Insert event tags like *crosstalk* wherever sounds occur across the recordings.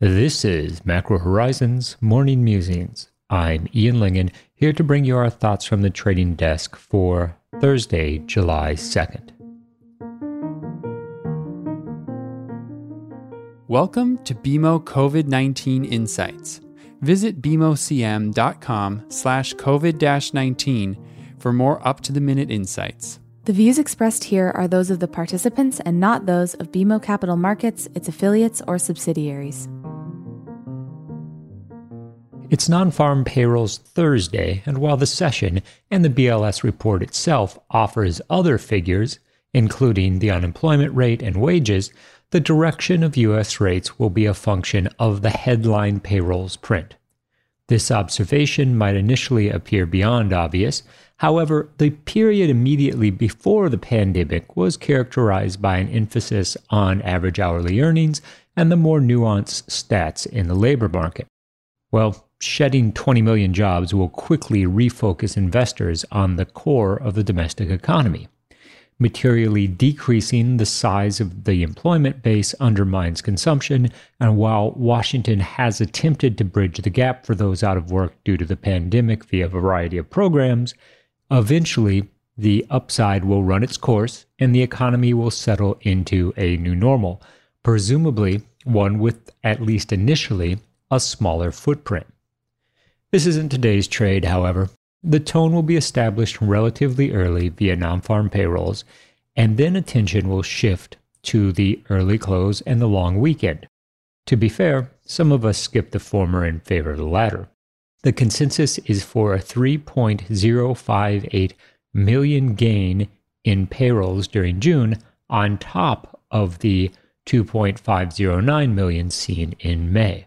This is Macro Horizons Morning Musings. I'm Ian Lyngen, here to bring you our thoughts from the trading desk for Thursday, July 2nd. Welcome to BMO COVID-19 Insights. Visit bmocm.com slash COVID-19 for more up-to-the-minute insights. The views expressed here are those of the participants and not those of BMO Capital Markets, its affiliates, or subsidiaries. It's non farm payrolls Thursday, and while the session and the BLS report itself offers other figures, including the unemployment rate and wages, the direction of U.S. rates will be a function of the headline payrolls print. This observation might initially appear beyond obvious, However, the period immediately before the pandemic was characterized by an emphasis on average hourly earnings and the more nuanced stats in the labor market. Well, shedding 20 million jobs will quickly refocus investors on the core of the domestic economy. Materially decreasing the size of the employment base undermines consumption, and while Washington has attempted to bridge the gap for those out of work due to the pandemic via a variety of programs, Eventually, the upside will run its course and the economy will settle into a new normal, presumably one with, at least initially, a smaller footprint. This isn't today's trade, however. The tone will be established relatively early via non farm payrolls, and then attention will shift to the early close and the long weekend. To be fair, some of us skip the former in favor of the latter. The consensus is for a 3.058 million gain in payrolls during June on top of the 2.509 million seen in May.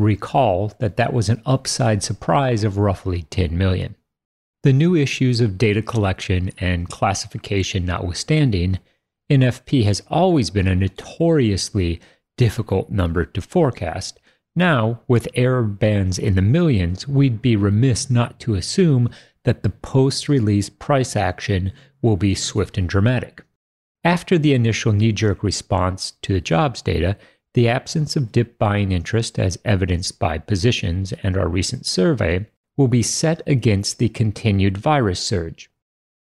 Recall that that was an upside surprise of roughly 10 million. The new issues of data collection and classification notwithstanding, NFP has always been a notoriously difficult number to forecast, now, with error bands in the millions, we'd be remiss not to assume that the post release price action will be swift and dramatic. After the initial knee jerk response to the jobs data, the absence of dip buying interest, as evidenced by positions and our recent survey, will be set against the continued virus surge.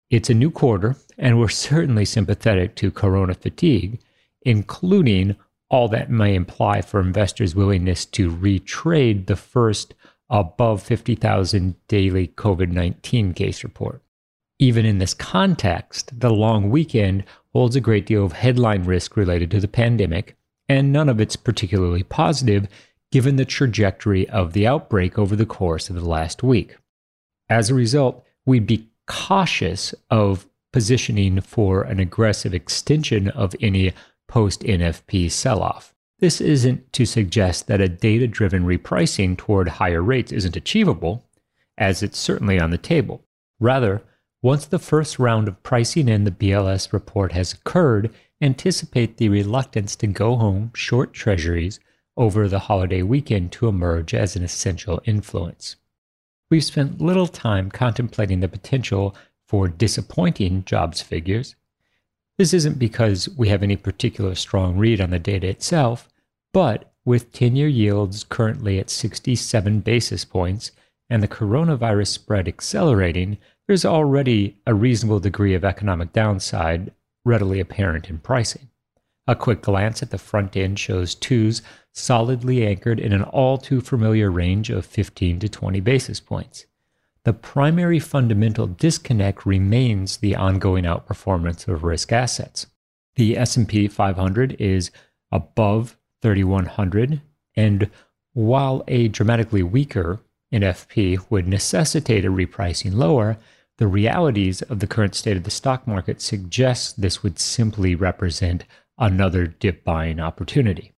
It's a new quarter, and we're *laughs* certainly sympathetic to corona fatigue, including all that may imply for investors' willingness to retrade the first above 50,000 daily COVID 19 case report. Even in this context, the long weekend holds a great deal of headline risk related to the pandemic, and none of it's particularly positive given the trajectory of the outbreak over the course of the last week. As a result, we'd be cautious of positioning for an aggressive extension of any post NFP sell off. This isn't to suggest that a data driven repricing toward higher rates isn't achievable, as it's certainly on the table. Rather, once the first round of pricing in the BLS report has occurred, anticipate the reluctance to go home short treasuries over the holiday weekend to emerge as an essential influence. We've spent little time contemplating the potential for disappointing jobs figures, this isn't because we have any particular strong read on the data itself, but with 10 year yields currently at 67 basis points and the coronavirus spread accelerating, there's already a reasonable degree of economic downside readily apparent in pricing. A quick glance at the front end shows twos solidly anchored in an all too familiar range of 15 to 20 basis points the primary fundamental disconnect remains the ongoing outperformance of risk assets. The S&P 500 is above 3100 and while a dramatically weaker NFP would necessitate a repricing lower, the realities of the current state of the stock market suggest this would simply represent another dip buying opportunity.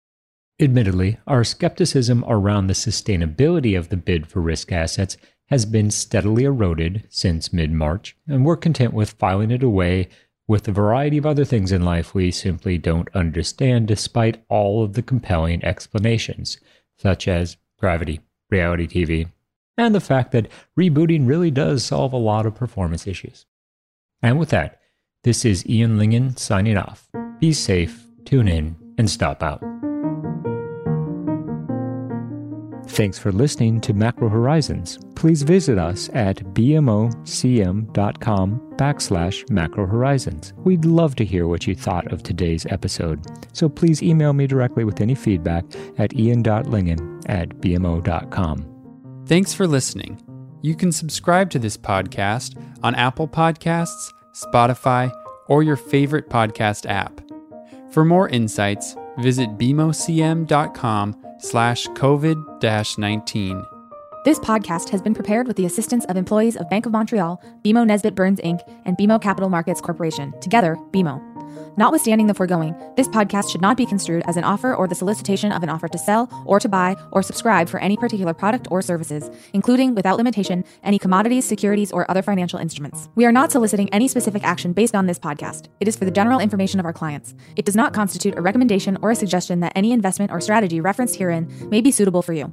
Admittedly, our skepticism around the sustainability of the bid for risk assets has been steadily eroded since mid March, and we're content with filing it away with a variety of other things in life we simply don't understand, despite all of the compelling explanations, such as gravity, reality TV, and the fact that rebooting really does solve a lot of performance issues. And with that, this is Ian Lyngen signing off. Be safe, tune in, and stop out. Thanks for listening to Macro Horizons. Please visit us at bmocm.com backslash macro horizons. We'd love to hear what you thought of today's episode, so please email me directly with any feedback at ian.lyngen at bmo.com. Thanks for listening. You can subscribe to this podcast on Apple Podcasts, Spotify, or your favorite podcast app. For more insights, visit bmocm.com slash COVID-19. This podcast has been prepared with the assistance of employees of Bank of Montreal, BMO Nesbitt Burns Inc., and BMO Capital Markets Corporation, together, BMO. Notwithstanding the foregoing, this podcast should not be construed as an offer or the solicitation of an offer to sell or to buy or subscribe for any particular product or services, including, without limitation, any commodities, securities, or other financial instruments. We are not soliciting any specific action based on this podcast. It is for the general information of our clients. It does not constitute a recommendation or a suggestion that any investment or strategy referenced herein may be suitable for you.